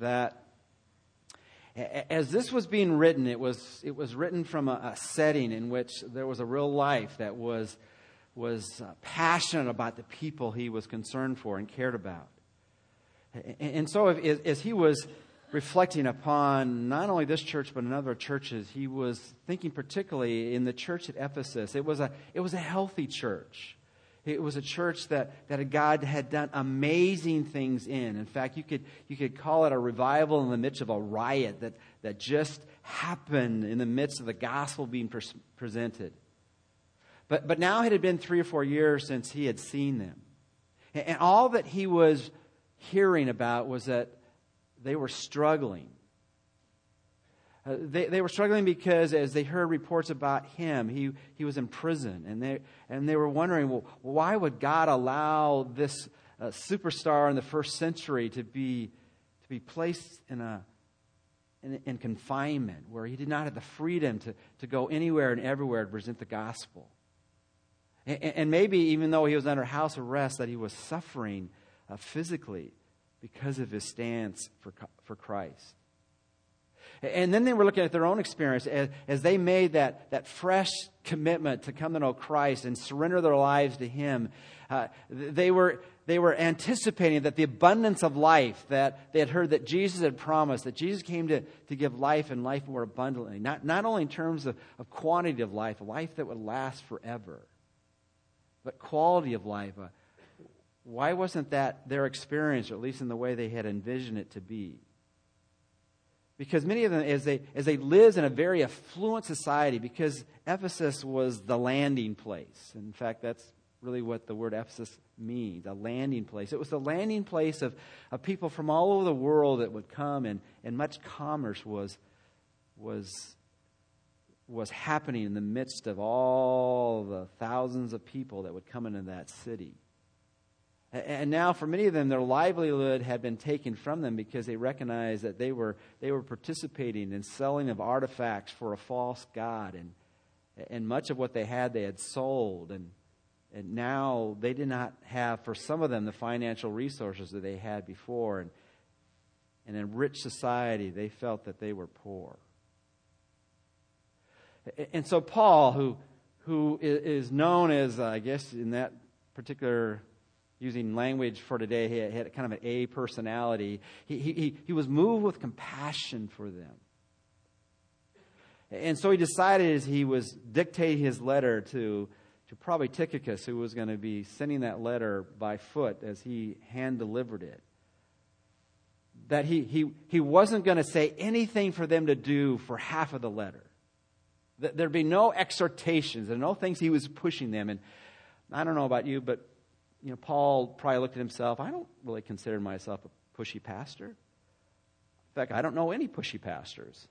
that as this was being written, it was, it was written from a, a setting in which there was a real life that was, was uh, passionate about the people he was concerned for and cared about. And, and so, if, as he was reflecting upon not only this church but other churches, he was thinking particularly in the church at Ephesus. It was a, it was a healthy church. It was a church that, that God had done amazing things in. In fact, you could, you could call it a revival in the midst of a riot that, that just happened in the midst of the gospel being pre- presented. But, but now it had been three or four years since he had seen them. And, and all that he was hearing about was that they were struggling. Uh, they, they were struggling because as they heard reports about him, he, he was in prison. And they, and they were wondering, well, why would God allow this uh, superstar in the first century to be, to be placed in, a, in, in confinement where he did not have the freedom to, to go anywhere and everywhere to present the gospel? And, and maybe even though he was under house arrest, that he was suffering uh, physically because of his stance for, for Christ. And then they were looking at their own experience as, as they made that, that fresh commitment to come to know Christ and surrender their lives to Him. Uh, they, were, they were anticipating that the abundance of life that they had heard that Jesus had promised, that Jesus came to, to give life and life more abundantly, not, not only in terms of, of quantity of life, life that would last forever, but quality of life. Uh, why wasn't that their experience, or at least in the way they had envisioned it to be? Because many of them, as they, as they lived in a very affluent society, because Ephesus was the landing place. In fact, that's really what the word Ephesus means a landing place. It was the landing place of, of people from all over the world that would come, and, and much commerce was, was, was happening in the midst of all the thousands of people that would come into that city. And now, for many of them, their livelihood had been taken from them because they recognized that they were, they were participating in selling of artifacts for a false God. And, and much of what they had, they had sold. And, and now they did not have, for some of them, the financial resources that they had before. And, and in rich society, they felt that they were poor. And so, Paul, who, who is known as, uh, I guess, in that particular using language for today, he had kind of an A personality. He, he, he was moved with compassion for them. And so he decided as he was dictating his letter to, to probably Tychicus, who was going to be sending that letter by foot as he hand delivered it, that he, he, he wasn't going to say anything for them to do for half of the letter. That there'd be no exhortations and no things he was pushing them. And I don't know about you, but you know, Paul probably looked at himself, I don't really consider myself a pushy pastor. In fact, I don't know any pushy pastors.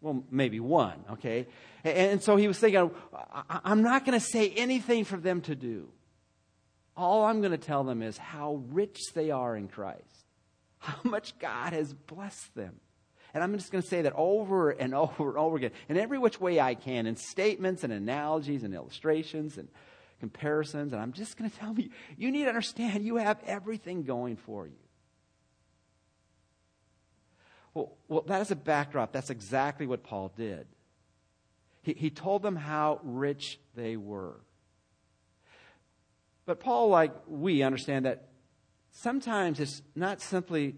Well, maybe one, okay? And so he was thinking, I'm not going to say anything for them to do. All I'm going to tell them is how rich they are in Christ, how much God has blessed them. And I'm just going to say that over and over and over again, in every which way I can, in statements and analogies and illustrations and comparisons, and I'm just going to tell you, you need to understand you have everything going for you. Well, well, that is a backdrop. That's exactly what Paul did. He, he told them how rich they were. But Paul, like we, understand that sometimes it's not simply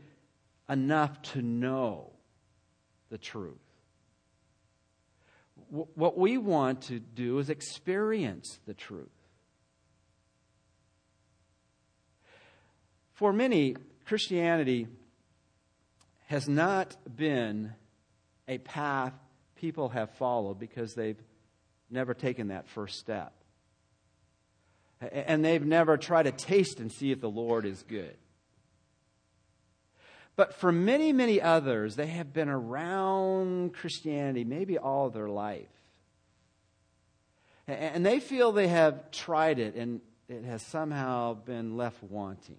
enough to know the truth. What we want to do is experience the truth. For many, Christianity has not been a path people have followed because they've never taken that first step. And they've never tried to taste and see if the Lord is good. But for many, many others, they have been around Christianity maybe all their life. And they feel they have tried it and it has somehow been left wanting.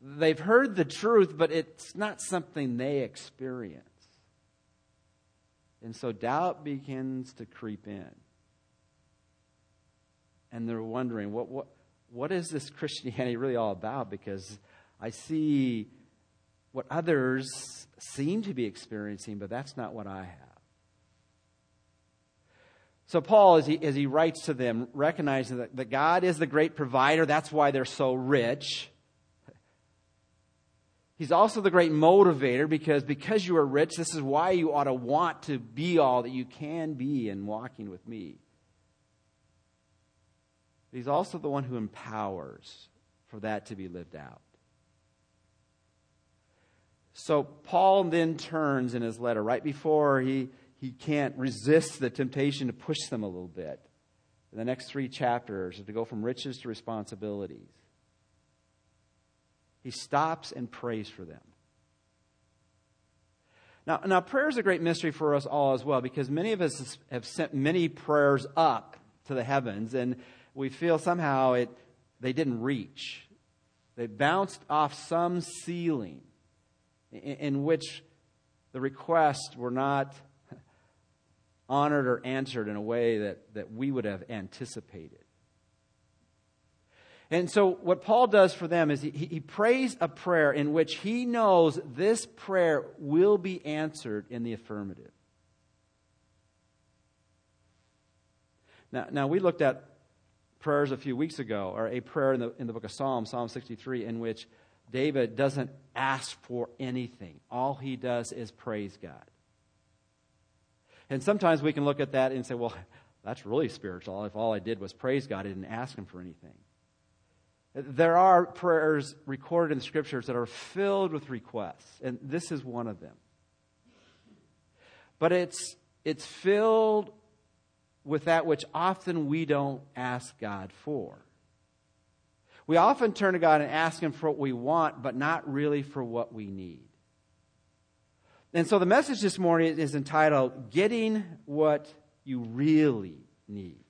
They've heard the truth, but it's not something they experience. And so doubt begins to creep in. And they're wondering, what, what, what is this Christianity really all about? Because I see what others seem to be experiencing, but that's not what I have. So, Paul, as he, as he writes to them, recognizing that, that God is the great provider, that's why they're so rich. He's also the great motivator because because you are rich, this is why you ought to want to be all that you can be in walking with me. He's also the one who empowers for that to be lived out. So Paul then turns in his letter right before he, he can't resist the temptation to push them a little bit. In the next three chapters, to go from riches to responsibilities. He stops and prays for them. Now, now, prayer is a great mystery for us all as well because many of us have sent many prayers up to the heavens, and we feel somehow it, they didn't reach. They bounced off some ceiling in, in which the requests were not honored or answered in a way that, that we would have anticipated. And so, what Paul does for them is he, he prays a prayer in which he knows this prayer will be answered in the affirmative. Now, now we looked at prayers a few weeks ago, or a prayer in the, in the book of Psalms, Psalm 63, in which David doesn't ask for anything. All he does is praise God. And sometimes we can look at that and say, well, that's really spiritual. If all I did was praise God, I didn't ask him for anything. There are prayers recorded in the scriptures that are filled with requests, and this is one of them. But it's, it's filled with that which often we don't ask God for. We often turn to God and ask Him for what we want, but not really for what we need. And so the message this morning is entitled Getting What You Really Need.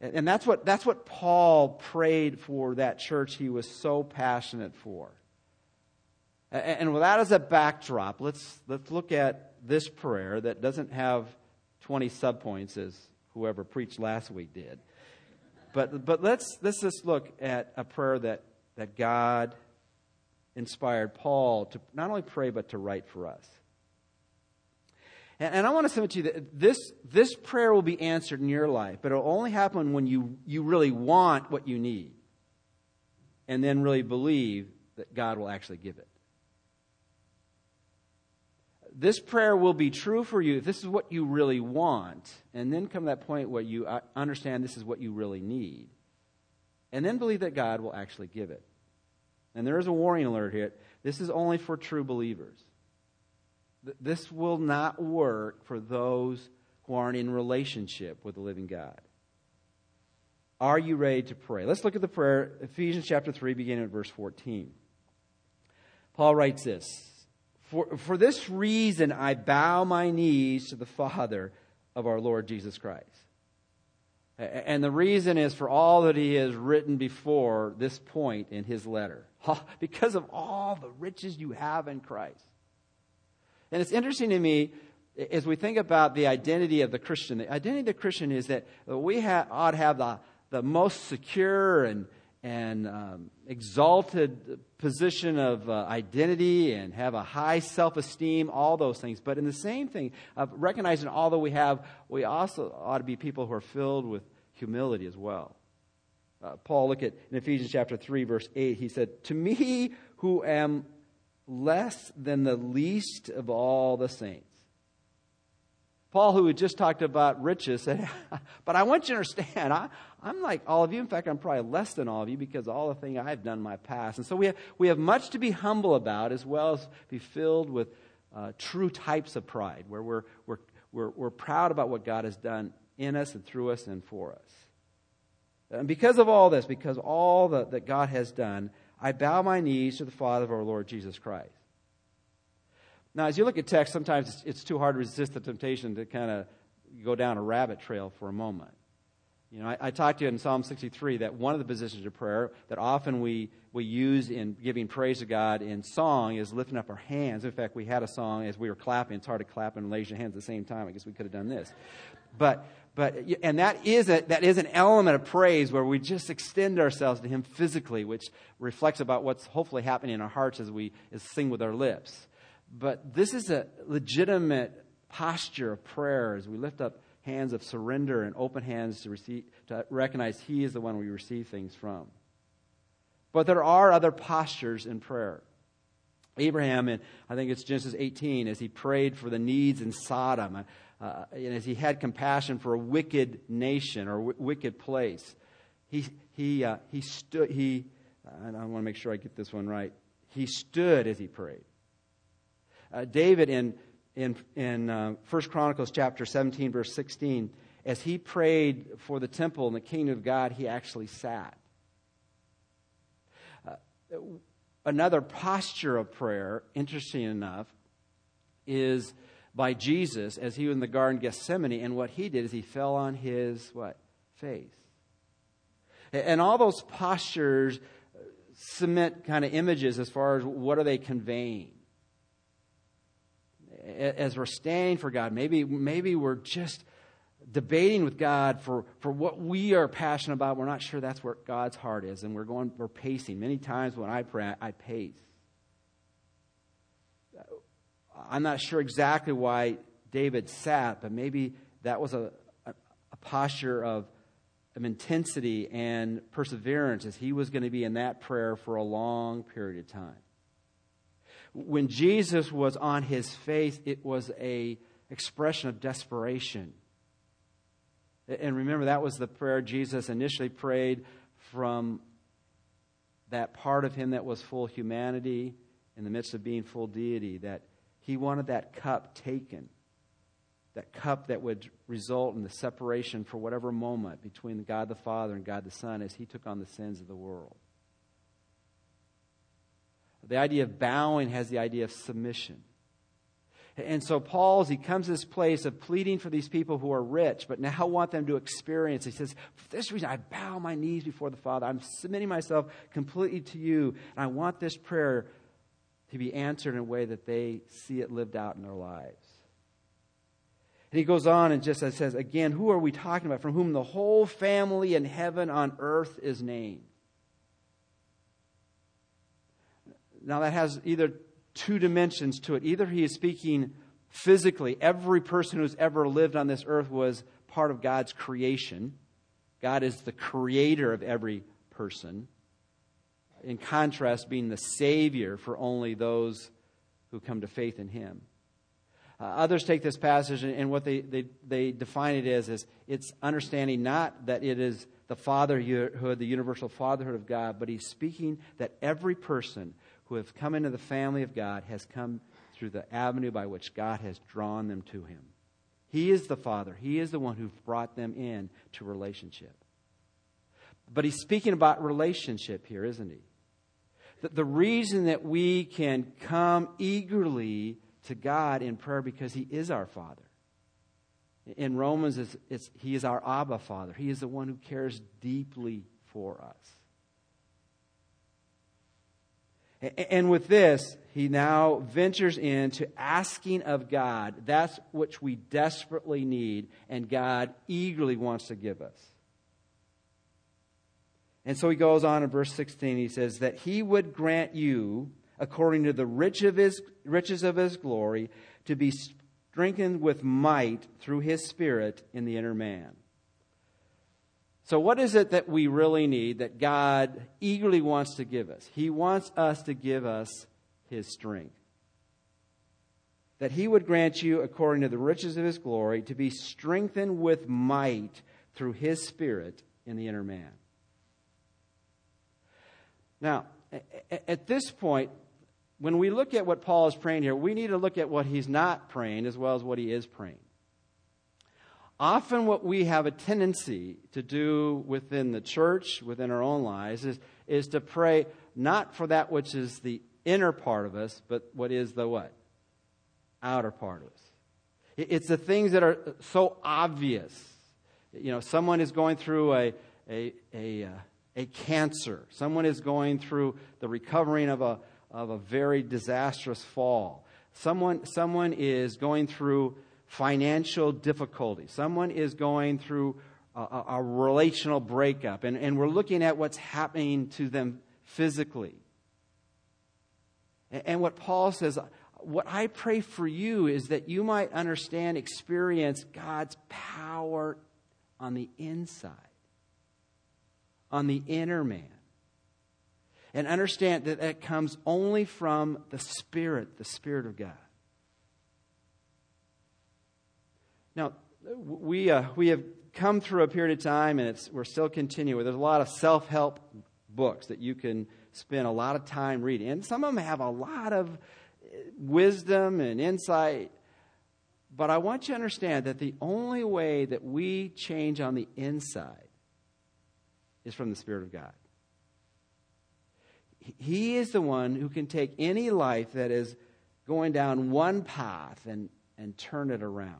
And that's what, that's what Paul prayed for that church he was so passionate for. And with that as a backdrop, let's, let's look at this prayer that doesn't have 20 subpoints as whoever preached last week did. But, but let's, let's just look at a prayer that, that God inspired Paul to not only pray, but to write for us. And, and I want to submit to you that this, this prayer will be answered in your life, but it'll only happen when you, you really want what you need and then really believe that God will actually give it. This prayer will be true for you if this is what you really want, and then come to that point where you uh, understand this is what you really need, and then believe that God will actually give it. And there is a warning alert here. This is only for true believers. This will not work for those who aren't in relationship with the living God. Are you ready to pray? Let's look at the prayer, Ephesians chapter 3, beginning at verse 14. Paul writes this For, for this reason I bow my knees to the Father of our Lord Jesus Christ. And the reason is for all that he has written before this point in his letter. Because of all the riches you have in Christ. And it's interesting to me as we think about the identity of the Christian. The identity of the Christian is that we ha- ought to have the, the most secure and, and um, exalted position of uh, identity and have a high self esteem, all those things. But in the same thing of recognizing all that we have, we also ought to be people who are filled with humility as well. Uh, Paul, look at in Ephesians chapter 3, verse 8, he said, To me who am less than the least of all the saints. Paul, who had just talked about riches, said, But I want you to understand, I, am like all of you. In fact, I'm probably less than all of you because of all the thing I've done in my past. And so we have, we have much to be humble about as well as be filled with uh, true types of pride, where we're, we're, we're, we're proud about what God has done in us and through us and for us. And because of all this, because all that, that God has done, I bow my knees to the Father of our Lord Jesus Christ. Now, as you look at text, sometimes it's, too hard to resist the temptation to kind of go down a rabbit trail for a moment. You know, I, I, talked to you in Psalm 63 that one of the positions of prayer that often we, we use in giving praise to God in song is lifting up our hands. In fact, we had a song as we were clapping. It's hard to clap and raise your hands at the same time. I guess we could have done this. But But, and that is, a, that is an element of praise where we just extend ourselves to Him physically, which reflects about what's hopefully happening in our hearts as we as sing with our lips. But this is a legitimate posture of prayer as we lift up hands of surrender and open hands to, receive, to recognize He is the one we receive things from. But there are other postures in prayer. Abraham, and I think it's Genesis 18, as he prayed for the needs in Sodom, uh, and as he had compassion for a wicked nation or w- wicked place, he, he, uh, he stood, he, I want to make sure I get this one right. He stood as he prayed. Uh, David in, in, in uh, 1 Chronicles chapter 17, verse 16, as he prayed for the temple and the kingdom of God, he actually sat. Uh, another posture of prayer, interesting enough, is by Jesus as he was in the Garden of Gethsemane, and what he did is he fell on his what? Face. And all those postures uh, cement kind of images as far as what are they conveying. As we're standing for God, maybe, maybe we're just debating with God for, for what we are passionate about. We're not sure that's where God's heart is, and we're going, we're pacing. Many times when I pray, I pace. I'm not sure exactly why David sat, but maybe that was a, a, a posture of, of intensity and perseverance as he was going to be in that prayer for a long period of time. When Jesus was on his face, it was a expression of desperation. And remember, that was the prayer Jesus initially prayed from that part of him that was full humanity in the midst of being full deity, that he wanted that cup taken, that cup that would result in the separation for whatever moment between God the Father and God the Son as he took on the sins of the world. The idea of bowing has the idea of submission. And so Paul, as he comes to this place of pleading for these people who are rich, but now want them to experience, he says, For this reason I bow my knees before the Father. I'm submitting myself completely to you. And I want this prayer to be answered in a way that they see it lived out in their lives. And he goes on and just says, again, who are we talking about? From whom the whole family in heaven on earth is named. Now, that has either two dimensions to it. Either he is speaking physically, every person who's ever lived on this earth was part of God's creation. God is the creator of every person in contrast, being the Savior for only those who come to faith in Him. Uh, others take this passage and, and what they, they, they, define it as is it's understanding not that it is the fatherhood, the universal fatherhood of God, but he's speaking that every person who has come into the family of God has come through the avenue by which God has drawn them to him. He is the father. He is the one who brought them in to relationship. But he's speaking about relationship here, isn't he? The, the reason that we can come eagerly to God in prayer because He is our Father. In Romans, it's, it's, He is our Abba Father. He is the one who cares deeply for us. And with this, he now ventures into asking of God that's which we desperately need, and God eagerly wants to give us. And so he goes on in verse 16, he says, that he would grant you, according to the rich of his, riches of his glory, to be strengthened with might through his Spirit in the inner man. So, what is it that we really need that God eagerly wants to give us? He wants us to give us his strength. That he would grant you, according to the riches of his glory, to be strengthened with might through his Spirit in the inner man. Now, at this point, when we look at what Paul is praying here, we need to look at what he's not praying as well as what he is praying. Often, what we have a tendency to do within the church, within our own lives, is, is to pray not for that which is the inner part of us, but what is the what? Outer part of us. It's the things that are so obvious. You know, someone is going through a, a, a, uh, a cancer. Someone is going through the recovering of a, of a very disastrous fall. Someone, someone is going through financial difficulty. Someone is going through a, a relational breakup, and, and we're looking at what's happening to them physically. And, and what Paul says, what I pray for you is that you might understand, experience God's power on the inside, on the inner man. And understand that that comes only from the Spirit, the Spirit of God. Now, we, uh, we have come through a period of time, and it's, we're still continuing. There's a lot of self help books that you can spend a lot of time reading. And some of them have a lot of wisdom and insight. But I want you to understand that the only way that we change on the inside is from the Spirit of God. He is the one who can take any life that is going down one path and, and turn it around.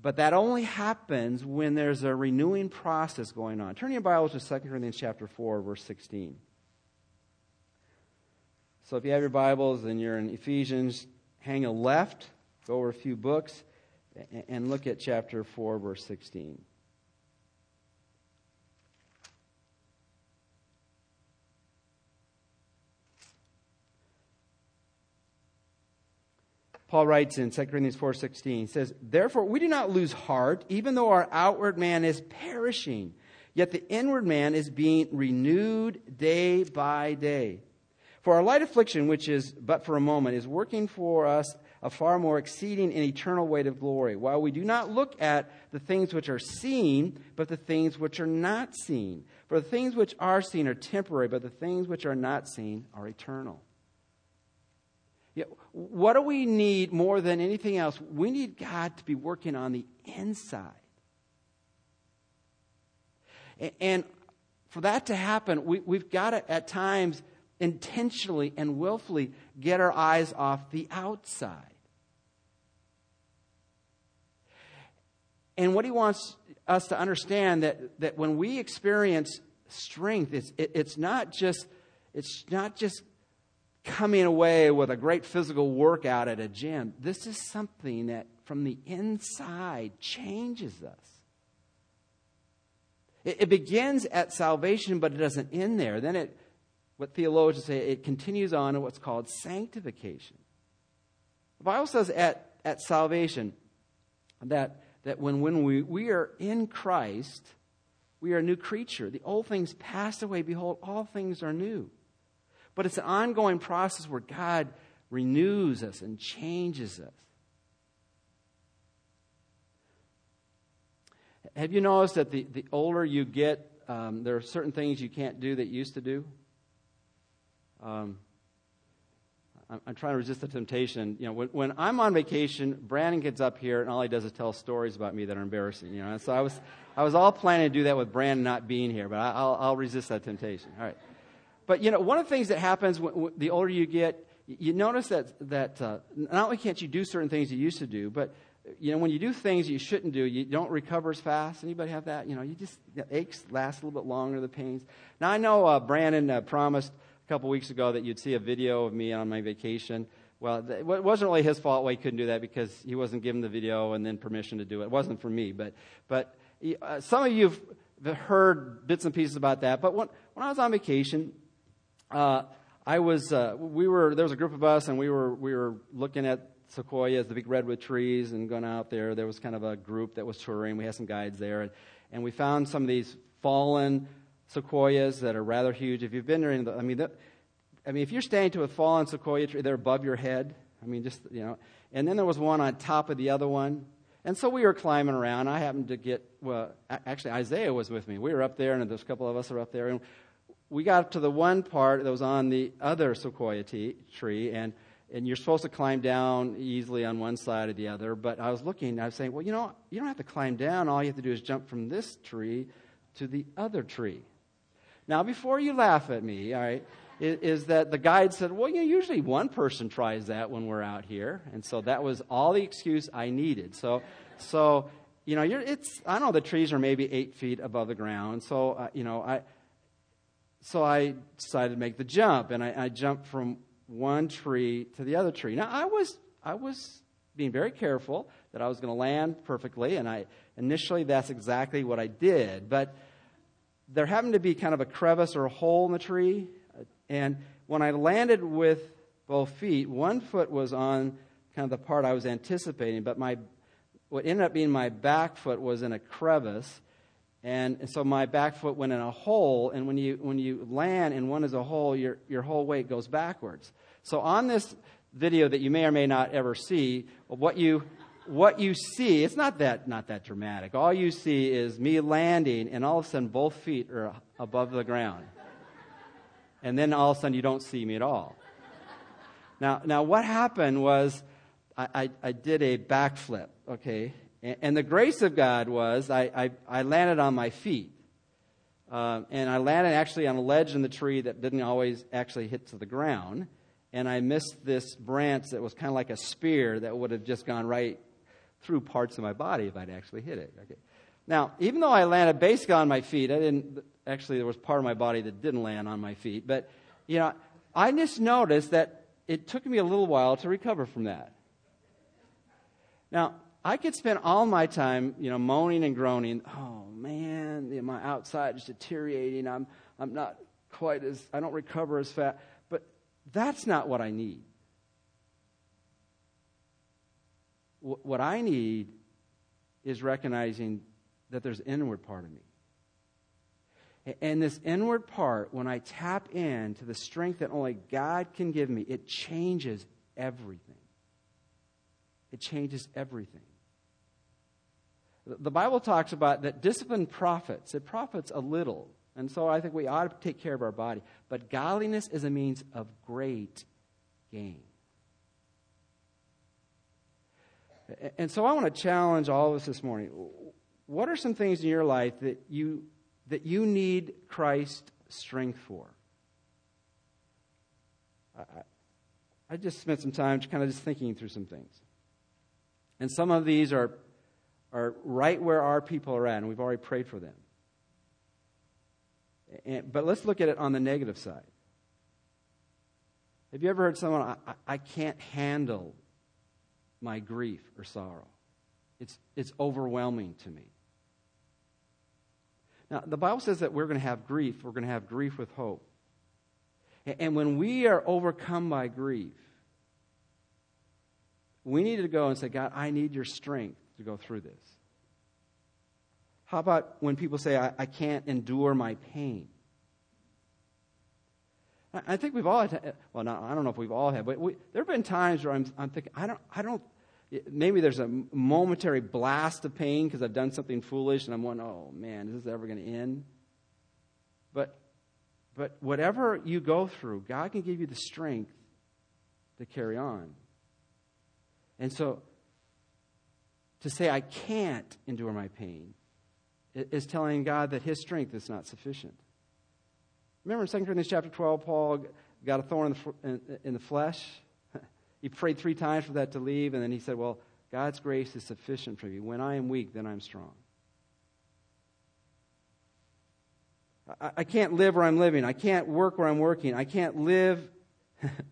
But that only happens when there's a renewing process going on. Turn your Bibles to 2 Corinthians chapter 4, verse 16. So if you have your Bibles and you're in Ephesians, hang a left, go over a few books, and look at chapter 4, verse 16. Paul writes in 2 Corinthians 4:16 he says, "Therefore we do not lose heart, even though our outward man is perishing, yet the inward man is being renewed day by day. For our light affliction, which is but for a moment, is working for us a far more exceeding and eternal weight of glory, while we do not look at the things which are seen, but the things which are not seen. For the things which are seen are temporary, but the things which are not seen are eternal." Yeah, what do we need more than anything else? We need God to be working on the inside. And for that to happen, we, we've got to, at times, intentionally and willfully get our eyes off the outside. And what he wants us to understand that, that when we experience strength, it's, it, it's not just it's not just coming away with a great physical workout at a gym. This is something that from the inside changes us. It, it begins at salvation, but it doesn't end there. Then it, what theologians say, it continues on in what's called sanctification. The Bible says at, at salvation that, that when, when we, we are in Christ, we are a new creature. The old things passed away. Behold, all things are new. But it's an ongoing process where God renews us and changes us. Have you noticed that the, the older you get, um, there are certain things you can't do that you used to do? Um, I'm, trying to resist the temptation. You know, when, when, I'm on vacation, Brandon gets up here and all he does is tell stories about me that are embarrassing. You know, and so I was, I was all planning to do that with Brandon not being here, but I, will I'll resist that temptation. All right. But you know, one of the things that happens when, when the older you get, you notice that that uh, not only can't you do certain things you used to do, but you know when you do things you shouldn't do, you don't recover as fast. Anybody have that? You know, you just the aches last a little bit longer, the pains. Now I know uh, Brandon uh, promised a couple weeks ago that you'd see a video of me on my vacation. Well, it wasn't really his fault why he couldn't do that because he wasn't given the video and then permission to do it. It wasn't for me, but but uh, some of you have heard bits and pieces about that. But when when I was on vacation uh, I was, uh, we were, there was a group of us, and we were, we were looking at sequoias, the big redwood trees, and going out there. There was kind of a group that was touring. We had some guides there, and, and we found some of these fallen sequoias that are rather huge. If you've been there, the, I mean, the, I mean, if you're standing to a fallen sequoia tree, they're above your head. I mean, just you know. And then there was one on top of the other one, and so we were climbing around. I happened to get well, actually Isaiah was with me. We were up there, and there's a couple of us are up there, and we got to the one part that was on the other sequoia t- tree, and, and you're supposed to climb down easily on one side or the other. But I was looking, I was saying, well, you know, you don't have to climb down. All you have to do is jump from this tree to the other tree. Now, before you laugh at me, all right, is, is that the guide said, well, you know, usually one person tries that when we're out here. And so that was all the excuse I needed. So, so you know, it's, I know the trees are maybe eight feet above the ground. So, uh, you know, I, so I decided to make the jump, and I, I jumped from one tree to the other tree. Now, I was, I was being very careful that I was going to land perfectly, and I initially that's exactly what I did. But there happened to be kind of a crevice or a hole in the tree, uh, and when I landed with both feet, one foot was on kind of the part I was anticipating, but my what ended up being my back foot was in a crevice, and, and so my back foot went in a hole. And when you when you land and one is a hole, your your whole weight goes backwards. So on this video that you may or may not ever see, what you what you see, it's not that not that dramatic. All you see is me landing, and all of a sudden both feet are above the ground. And then all of a sudden you don't see me at all. Now, now what happened was I, I, I did a backflip, okay? And, and, the grace of God was I, I, I landed on my feet. Uh, and I landed actually on a ledge in the tree that didn't always actually hit to the ground. And I missed this branch that was kind of like a spear that would have just gone right through parts of my body if I'd actually hit it. Okay. Now, even though I landed basically on my feet, I didn't actually there was part of my body that didn't land on my feet, but you know, I just noticed that it took me a little while to recover from that. Now, I could spend all my time, you know, moaning and groaning. Oh man, my outside is deteriorating. I'm, I'm not quite as, I don't recover as fast. But that's not what I need. What I need is recognizing that there's an inward part of me. And this inward part, when I tap into the strength that only God can give me, it changes everything. It changes everything. The Bible talks about that discipline profits. It profits a little. And so I think we ought to take care of our body. But godliness is a means of great gain. And so I want to challenge all of us this morning. What are some things in your life that you, that you need Christ's strength for? I, I just spent some time kind of just thinking through some things. And some of these are, are right where our people are at, and we've already prayed for them. And, but let's look at it on the negative side. Have you ever heard someone, I, I can't handle my grief or sorrow. It's, it's overwhelming to me. Now, the Bible says that we're going to have grief. We're going to have grief with hope. And when we are overcome by grief, we need to go and say, God, I need your strength to go through this. How about when people say, I, I can't endure my pain? I think we've all had, well, I don't know if we've all had, but we, there have been times where I'm, I'm thinking, I don't, I don't, maybe there's a momentary blast of pain because I've done something foolish and I'm wondering, oh man, is this ever going to end? But, but whatever you go through, God can give you the strength to carry on. And so, to say I can't endure my pain is telling God that His strength is not sufficient. Remember in 2 Corinthians chapter 12, Paul got a thorn in the, in, in the flesh. He prayed three times for that to leave, and then he said, Well, God's grace is sufficient for you. When I am weak, then I'm strong. I, I can't live where I'm living. I can't work where I'm working. I can't live.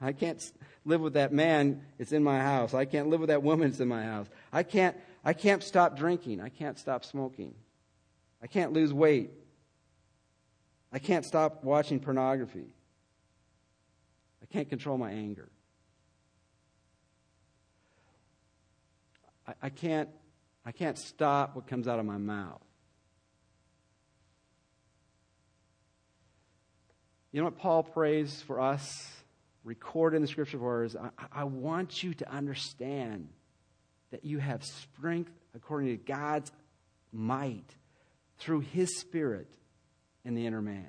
I can't live with that man it's in my house. I can't live with that woman it's in my house. I can't, I can't stop drinking. I can't stop smoking. I can't lose weight. I can't stop watching pornography. I can't control my anger. I, I, can't, I can't stop what comes out of my mouth. You know what Paul prays for us, recorded in the scripture for us? I, I want you to understand that you have strength according to God's might through his spirit in the inner man.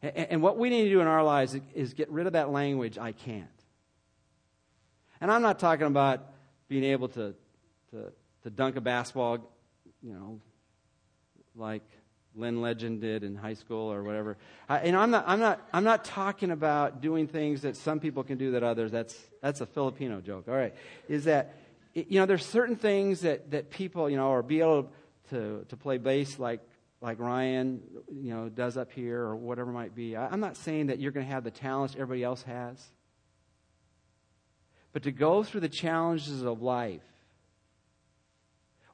And, and what we need to do in our lives is get rid of that language, I can't. And I'm not talking about being able to, to, to dunk a basketball, you know, like Lynn Legend did in high school or whatever. I, know, I'm not, I'm, not, I'm not talking about doing things that some people can do that others. That's, that's a Filipino joke. All right. Is that, you know, there's certain things that, that people, you know, or be able to, to play bass like like Ryan, you know, does up here or whatever might be. I, I'm not saying that you're going to have the talents everybody else has. But to go through the challenges of life,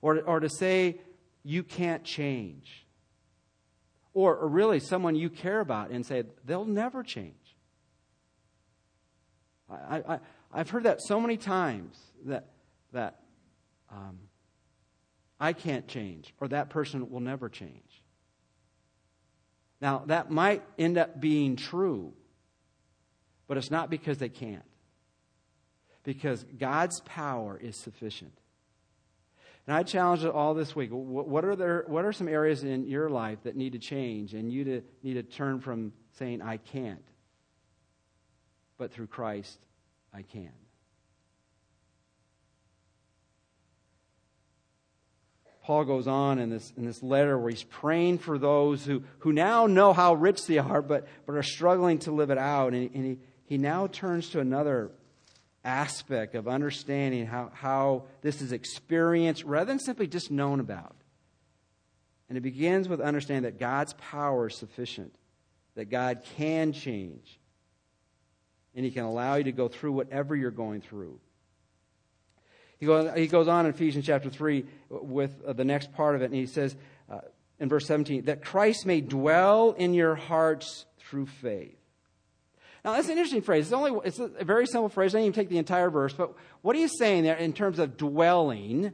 or, or to say you can't change, or, or really someone you care about and say they'll never change. I, I, I've heard that so many times that, that um, I can't change, or that person will never change. Now, that might end up being true, but it's not because they can't. Because God's power is sufficient. And I challenge it all this week. What are, there, what are some areas in your life that need to change and you to, need to turn from saying, I can't, but through Christ, I can? Paul goes on in this, in this letter where he's praying for those who, who now know how rich they are, but, but are struggling to live it out. And, and he, he now turns to another aspect of understanding how, how this is experienced rather than simply just known about. And it begins with understanding that God's power is sufficient, that God can change, and He can allow you to go through whatever you're going through. He goes, he goes on in Ephesians chapter 3 with uh, the next part of it, and he says uh, in verse 17, that Christ may dwell in your hearts through faith. Now, that's an interesting phrase. It's, only, it's a very simple phrase. I didn't even take the entire verse, but what he's saying there in terms of dwelling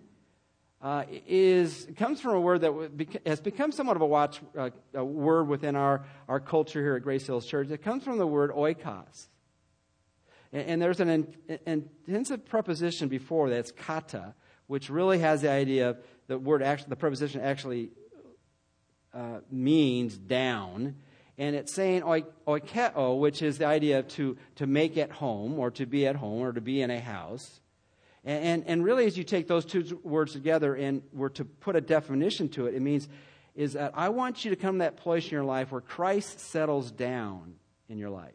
uh, is comes from a word that has become somewhat of a, watch, uh, a word within our, our culture here at Grace Hills Church. It comes from the word oikos. And, and there's an in, intensive preposition before that's kata, which really has the idea of the word actually, the preposition actually uh, means down. And it's saying oikeo, which is the idea of to, to make at home or to be at home or to be in a house. And, and, and really, as you take those two words together and were to put a definition to it, it means is that I want you to come to that place in your life where Christ settles down in your life.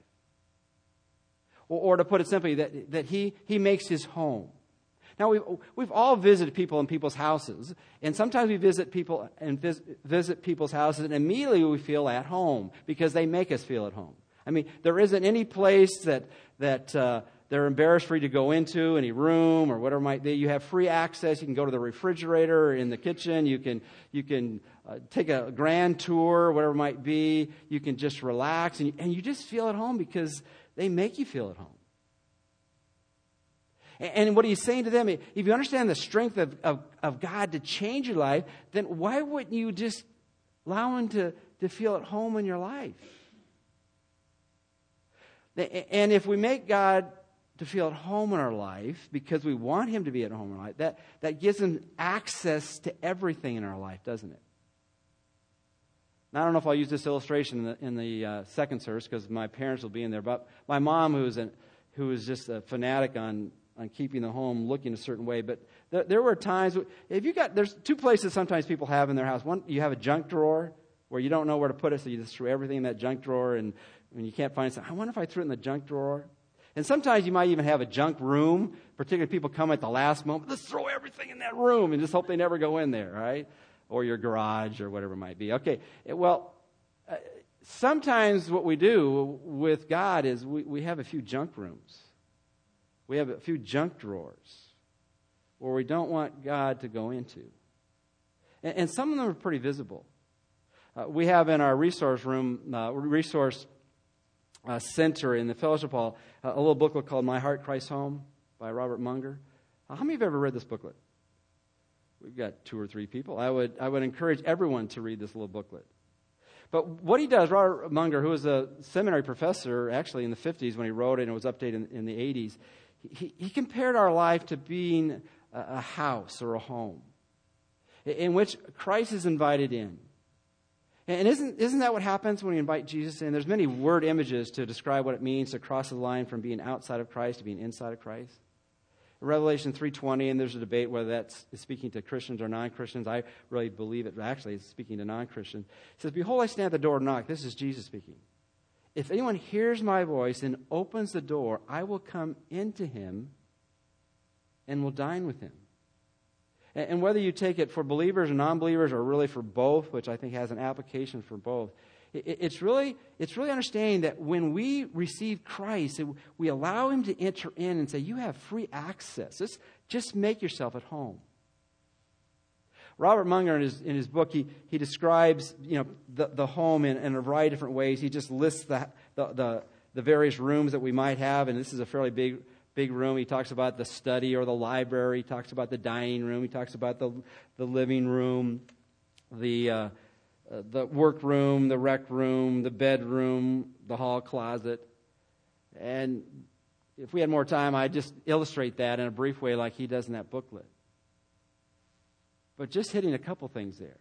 Or, or to put it simply, that, that he, he makes his home. Now, we've, we've all visited people in people's houses, and sometimes we visit people and vis, visit people's houses, and immediately we feel at home because they make us feel at home. I mean, there isn't any place that, that uh, they're embarrassed for you to go into, any room or whatever might be. You have free access. You can go to the refrigerator in the kitchen. You can, you can uh, take a grand tour, whatever it might be. You can just relax, and and you just feel at home because they make you feel at home. And what he's saying to them, if you understand the strength of, of, of, God to change your life, then why wouldn't you just allow him to, to feel at home in your life? And if we make God to feel at home in our life because we want him to be at home in our life, that, that gives him access to everything in our life, doesn't it? Now, I don't know if I'll use this illustration in the, in the uh, second service because my parents will be in there, but my mom, who is, an, who is just a fanatic on, on keeping the home looking a certain way, but th- there were times, if you got, there's two places sometimes people have in their house. One, you have a junk drawer where you don't know where to put it, so you just throw everything in that junk drawer, and when you can't find something, I wonder if I threw it in the junk drawer. And sometimes you might even have a junk room, particularly people come at the last moment, let's throw everything in that room and just hope they never go in there, right? or your garage or whatever it might be. Okay, well, uh, sometimes what we do with God is we, we have a few junk rooms, we have a few junk drawers where we don't want God to go into. And, and some of them are pretty visible. Uh, we have in our resource room, uh, resource uh, center in the fellowship hall, a little booklet called My Heart, Christ Home by Robert Munger. How many of you have ever read this booklet? We've got two or three people. I would, I would encourage everyone to read this little booklet. But what he does, Robert Munger, who was a seminary professor actually in the 50s when he wrote it and it was updated in, in the 80s, he, he, compared our life to being a, house or a home in which Christ is invited in. And isn't, isn't that what happens when we invite Jesus in? There's many word images to describe what it means to cross the line from being outside of Christ to being inside of Christ. Revelation 3.20, and there's a debate whether that's speaking to Christians or non-Christians. I really believe it actually is speaking to non-Christians. It says, Behold, I stand at the door and knock. This is Jesus speaking. If anyone hears my voice and opens the door, I will come into him and will dine with him. And whether you take it for believers or non believers, or really for both, which I think has an application for both, it's really, it's really understanding that when we receive Christ, we allow Him to enter in and say, You have free access. Just, just make yourself at home. Robert Munger, in his, in his book, he, he describes you know, the, the home in, in a variety of different ways. He just lists the, the, the, the various rooms that we might have, and this is a fairly big, big room. He talks about the study or the library. He talks about the dining room. He talks about the, the living room, the, uh, the workroom, the rec room, the bedroom, the hall closet. And if we had more time, I'd just illustrate that in a brief way like he does in that booklet but just hitting a couple things there.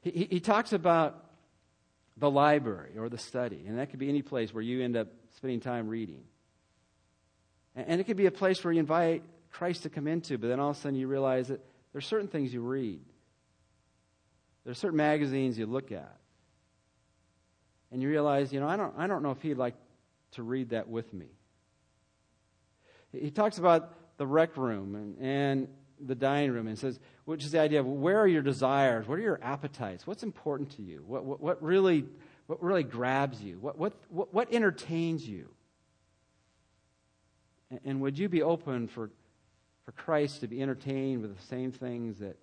He, he talks about the library or the study, and that could be any place where you end up spending time reading. And it could be a place where you invite Christ to come into, but then all of a sudden you realize that there's certain things you read. There's certain magazines you look at. And you realize, you know, I don't, I don't know if he'd like to read that with me. He talks about the rec room and, and the dining room and says, which is the idea of where are your desires? What are your appetites? What's important to you? What, what, what really, what really grabs you? What, what, what, what entertains you? And, and would you be open for, for Christ to be entertained with the same things that,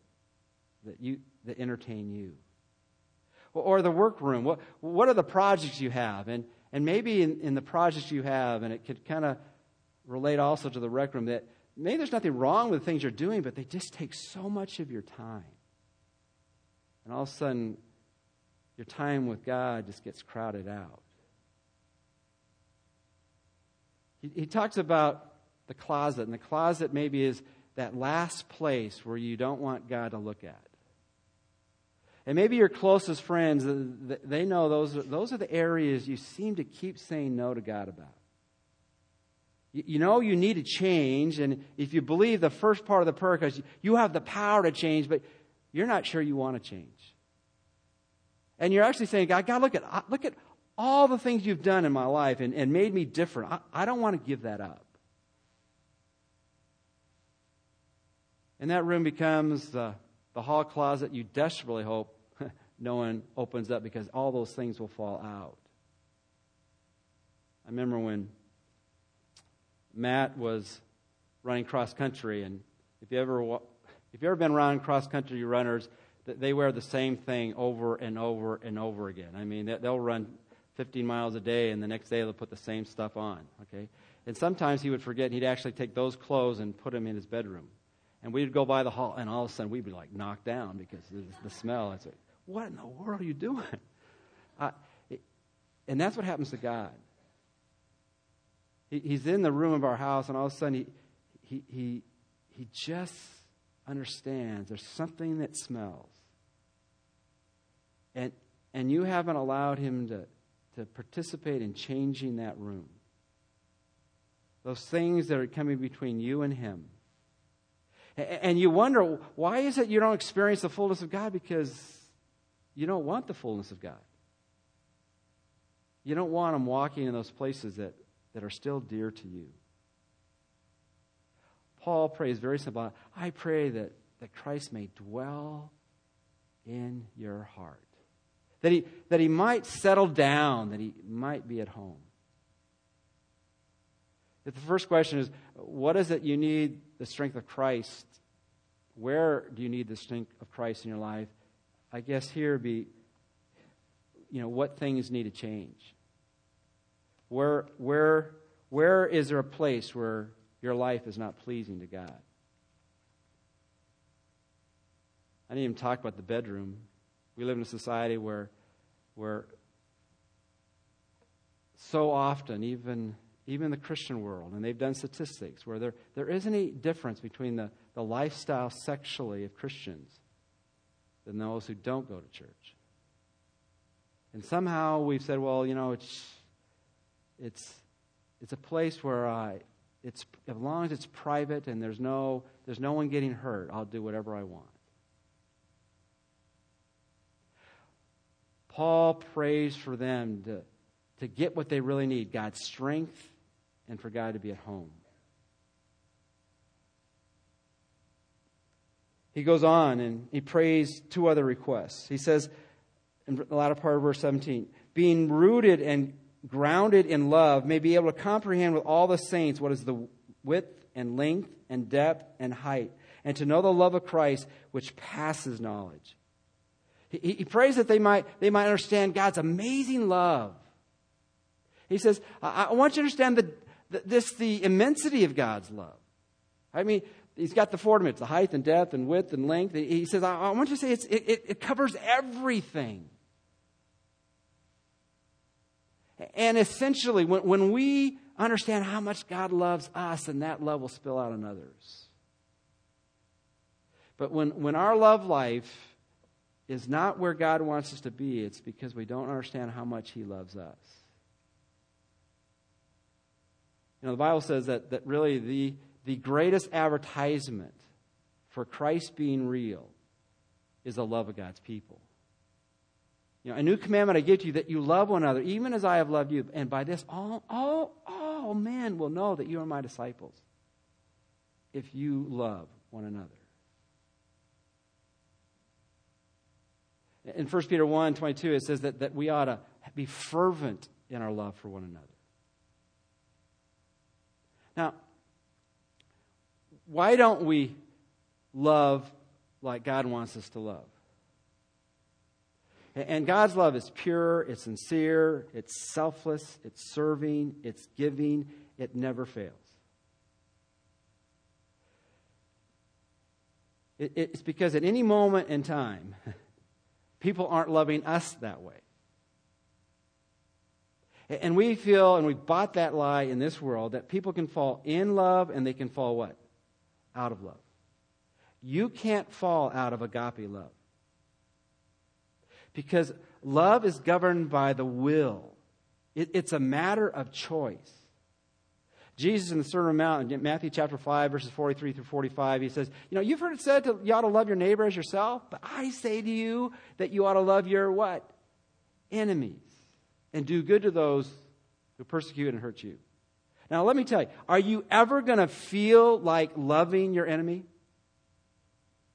that, you, that entertain you? Or, the workroom. What, what are the projects you have? And, and maybe in, in the projects you have, and it could kind of relate also to the rec room, that maybe there's nothing wrong with the things you're doing, but they just take so much of your time. And all of a sudden, your time with God just gets crowded out. He, he talks about the closet, and the closet maybe is that last place where you don't want God to look at. And maybe your closest friends, they know those, those are the areas you seem to keep saying no to God about. You know you need to change, and if you believe the first part of the prayer, because you have the power to change, but you're not sure you want to change. And you're actually saying, God, God, look at, look at all the things you've done in my life and, and made me different. I, I don't want to give that up. And that room becomes the, the hall closet you desperately hope no one opens up because all those things will fall out. I remember when Matt was running cross country, and if you ever if you ever been around cross country runners, they wear the same thing over and over and over again. I mean, they'll run 15 miles a day, and the next day they'll put the same stuff on. Okay, and sometimes he would forget, and he'd actually take those clothes and put them in his bedroom. And we'd go by the hall, and all of a sudden we'd be like knocked down because the smell. I'd say, "What in the world are you doing?" Uh, and that's what happens to God. He, he's in the room of our house, and all of a sudden he, he, he, he just understands there's something that smells. And, and you haven't allowed him to, to participate in changing that room. Those things that are coming between you and him. And you wonder, why is it you don't experience the fullness of God? Because you don't want the fullness of God. You don't want him walking in those places that that are still dear to you. Paul prays very simply I pray that, that Christ may dwell in your heart, that he, that he might settle down, that he might be at home. If the first question is, what is it you need the strength of Christ? Where do you need the strength of Christ in your life? I guess here would be, you know, what things need to change? Where, where, where is there a place where your life is not pleasing to God? I didn't even talk about the bedroom. We live in a society where, where so often, even, even the Christian world, and they've done statistics where there, there isn't any difference between the, the lifestyle sexually of Christians than those who don't go to church. And somehow we've said, well, you know, it's it's, it's a place where I, it's, as long as it's private and there's no, there's no one getting hurt, I'll do whatever I want. Paul prays for them to, to get what they really need God's strength and for God to be at home. he goes on and he prays two other requests. He says in the latter part of verse 17, being rooted and grounded in love, may be able to comprehend with all the saints what is the width and length and depth and height, and to know the love of Christ which passes knowledge. He, he prays that they might, they might understand God's amazing love. He says, I, I want you to understand the, the, this, the immensity of God's love. I mean, he's got the four dimensions, the height and depth and width and length. He says, I, I want you to say it, it, it covers everything. And essentially, when, when we understand how much God loves us, and that love will spill out on others. But when, when our love life is not where God wants us to be, it's because we don't understand how much He loves us. You know, the Bible says that, that really the, the greatest advertisement for Christ being real is the love of God's people. You know, a new commandment I give to you that you love one another, even as I have loved you. And by this, all, all, all men will know that you are my disciples if you love one another. In 1 Peter 1 22, it says that, that we ought to be fervent in our love for one another. Now, why don't we love like God wants us to love? And God's love is pure, it's sincere, it's selfless, it's serving, it's giving, it never fails. It's because at any moment in time, people aren't loving us that way. And we feel, and we've bought that lie in this world, that people can fall in love and they can fall what? Out of love. You can't fall out of agape love. Because love is governed by the will, it, it's a matter of choice. Jesus in the Sermon on the Mount, in Matthew chapter 5, verses 43 through 45, he says, You know, you've heard it said to, you ought to love your neighbor as yourself, but I say to you that you ought to love your what? Enemies. And do good to those who persecute and hurt you. Now, let me tell you, are you ever going to feel like loving your enemy?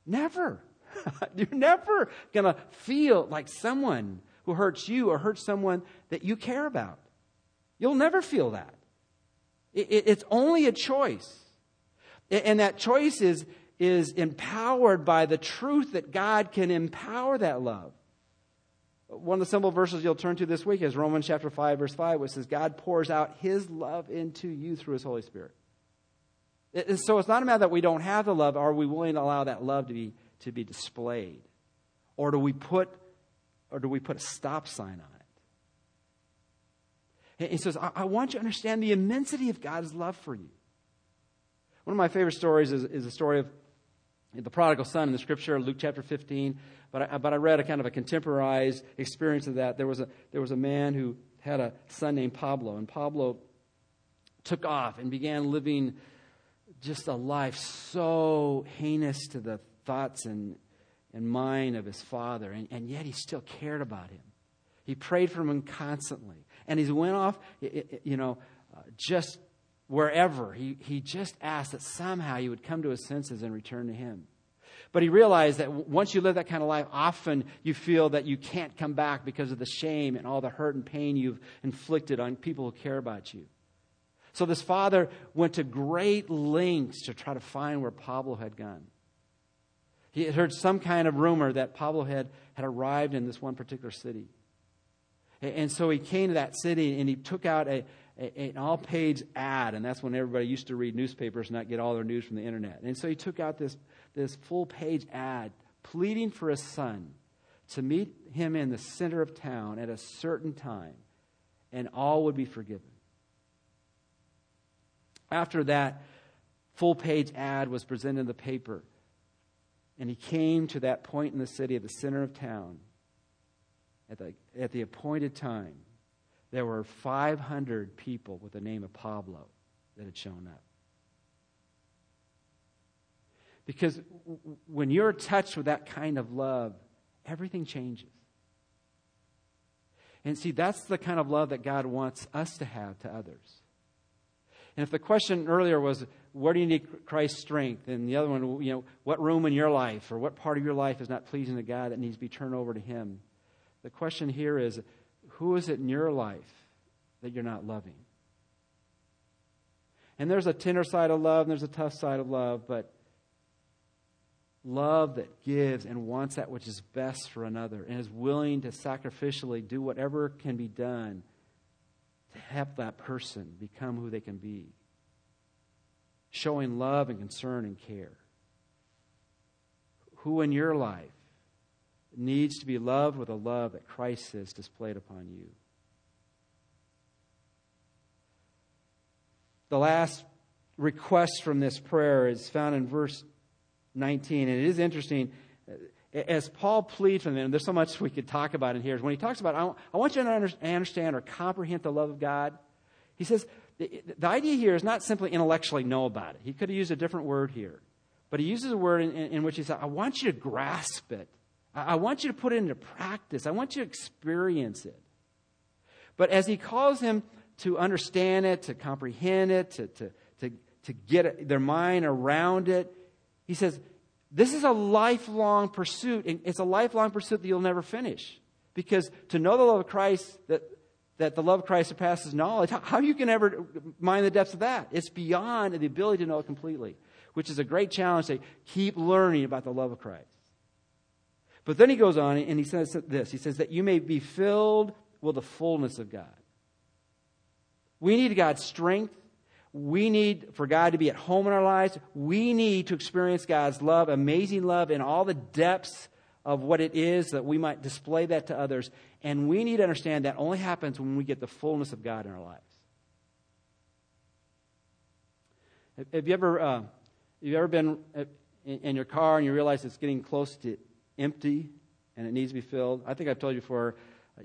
Never. You're never going to feel like someone who hurts you or hurts someone that you care about. You'll never feel that. It, it, it's only a choice. And that choice is, is empowered by the truth that God can empower that love. One of the simple verses you'll turn to this week is Romans chapter 5, verse 5, which says, God pours out his love into you through his Holy Spirit. And so it's not a matter that we don't have the love. Are we willing to allow that love to be to be displayed? Or do we put, or do we put a stop sign on it? He says, I, want you to understand the immensity of God's love for you. One of my favorite stories is, is the story of the prodigal son in the scripture, Luke chapter 15. But I, but I read a kind of a contemporized experience of that. There was, a, there was a man who had a son named Pablo, and Pablo took off and began living just a life so heinous to the thoughts and, and mind of his father, and, and yet he still cared about him. He prayed for him constantly. And he went off, you know, uh, just wherever. He, he just asked that somehow he would come to his senses and return to him. But he realized that once you live that kind of life, often you feel that you can't come back because of the shame and all the hurt and pain you've inflicted on people who care about you. So this father went to great lengths to try to find where Pablo had gone. He had heard some kind of rumor that Pablo had, had arrived in this one particular city. And so he came to that city and he took out a, a an all page ad, and that's when everybody used to read newspapers, and not get all their news from the internet. And so he took out this, this full page ad pleading for his son to meet him in the center of town at a certain time, and all would be forgiven. After that full page ad was presented in the paper, and he came to that point in the city, at the center of town, at the, at the appointed time. There were 500 people with the name of Pablo that had shown up. Because when you're touched with that kind of love, everything changes. And see, that's the kind of love that God wants us to have to others. And if the question earlier was, where do you need Christ's strength? And the other one, you know, what room in your life or what part of your life is not pleasing to God that needs to be turned over to Him? The question here is, who is it in your life that you're not loving? And there's a tender side of love and there's a tough side of love, but love that gives and wants that which is best for another and is willing to sacrificially do whatever can be done to help that person become who they can be. Showing love and concern and care. Who in your life needs to be loved with a love that Christ has displayed upon you? The last request from this prayer is found in verse 19. And it is interesting. As Paul pleads for them, there's so much we could talk about in here. When he talks about, I want you to understand or comprehend the love of God, he says, the, the idea here is not simply intellectually know about it. He could have used a different word here. But he uses a word in, in, in which he says, I want you to grasp it. I, I want you to put it into practice. I want you to experience it. But as he calls them to understand it, to comprehend it, to, to, to, to get their mind around it, he says, This is a lifelong pursuit, and it's a lifelong pursuit that you'll never finish. Because to know the love of Christ, that, that the love of Christ surpasses knowledge, how, how you can ever mind the depths of that? It's beyond the ability to know it completely, which is a great challenge to keep learning about the love of Christ. But then he goes on and he says this He says, That you may be filled with the fullness of God. We need God's strength we need for God to be at home in our lives. We need to experience God's love, amazing love, in all the depths of what it is that we might display that to others. And we need to understand that only happens when we get the fullness of God in our lives. Have you ever, uh, you ever been uh, in your car and you realize it's getting close to empty and it needs to be filled? I think I've told you before,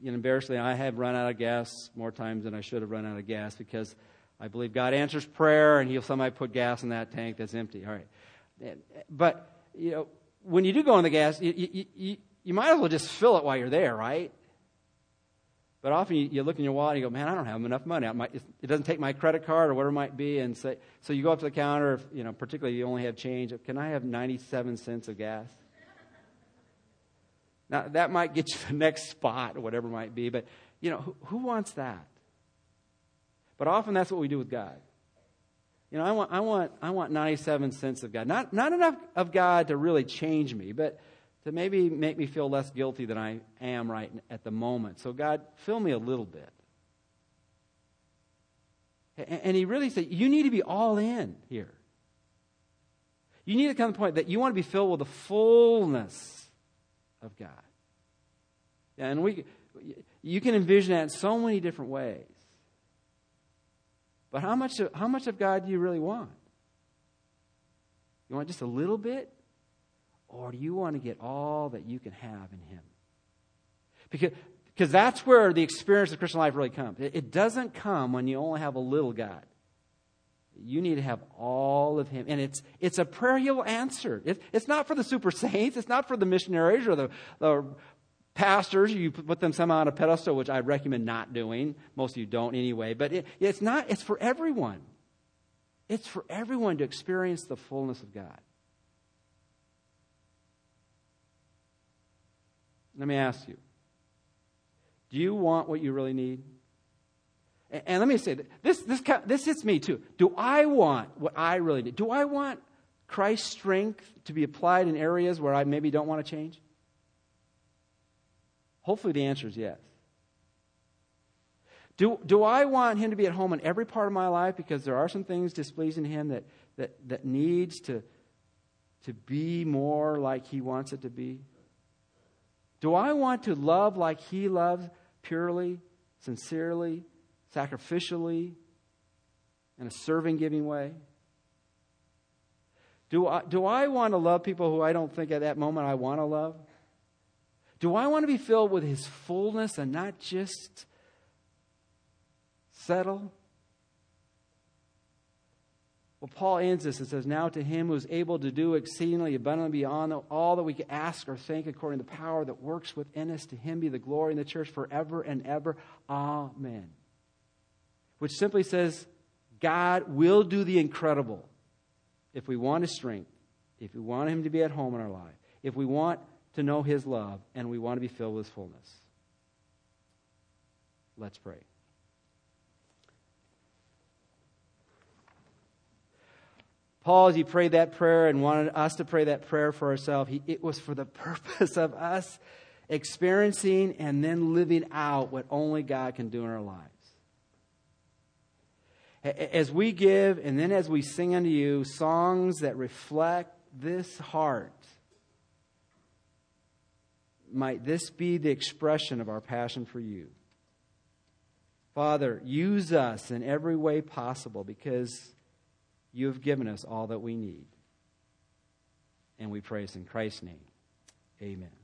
you know, embarrassingly, I have run out of gas more times than I should have run out of gas because I believe God answers prayer and he'll somehow put gas in that tank that's empty. All right. But, you know, when you do go in the gas, you, you, you, you might as well just fill it while you're there, right? But often you, you, look in your wallet and you go, man, I don't have enough money. Might, it doesn't take my credit card or whatever it might be. And say, so you go up to the counter, if, you know, particularly if you only have change. Can I have 97 cents of gas? Now, that might get you the next spot or whatever it might be. But, you know, who, who wants that? But often that's what we do with God. You know, I want, I want, I want 97 cents of God. Not, not enough of God to really change me, but to maybe make me feel less guilty than I am right at the moment. So, God, fill me a little bit. And he really said, You need to be all in here. You need to come to the point that you want to be filled with the fullness of God. And we, you can envision that in so many different ways. But how much, how much of God do you really want? You want just a little bit? Or do you want to get all that you can have in Him? Because, because that's where the experience of Christian life really comes. It, it doesn't come when you only have a little God. You need to have all of Him. And it's, it's a prayer He'll answer. It, it's not for the super saints, it's not for the missionaries or the, the pastors, you put them somehow on a pedestal, which I recommend not doing. Most of you don't anyway. But it, it's not, it's for everyone. It's for everyone to experience the fullness of God. Let me ask you do you want what you really need? And, and let me say this, this, this hits me too. Do I want what I really need? Do I want Christ's strength to be applied in areas where I maybe don't want to change? Hopefully, the answer is yes. Do, do I want him to be at home in every part of my life because there are some things displeasing him that, that, that needs to, to be more like he wants it to be? Do I want to love like he loves, purely, sincerely, sacrificially, in a serving giving way? Do I, do I want to love people who I don't think at that moment I want to love? Do I want to be filled with His fullness and not just settle? Well, Paul ends this and says, Now to him who is able to do exceedingly abundantly beyond all that we can ask or think according to the power that works within us, to him be the glory in the church forever and ever. Amen. Which simply says, God will do the incredible if we want His strength, if we want Him to be at home in our life, if we want to know His love, and we want to be filled with His fullness. Let's pray. Paul, as he prayed that prayer and wanted us to pray that prayer for ourselves, he, it was for the purpose of us experiencing and then living out what only God can do in our lives. As we give and then as we sing unto you songs that reflect this heart, might this be the expression of our passion for you. Father, use us in every way possible because you have given us all that we need. And we praise in Christ's name. Amen.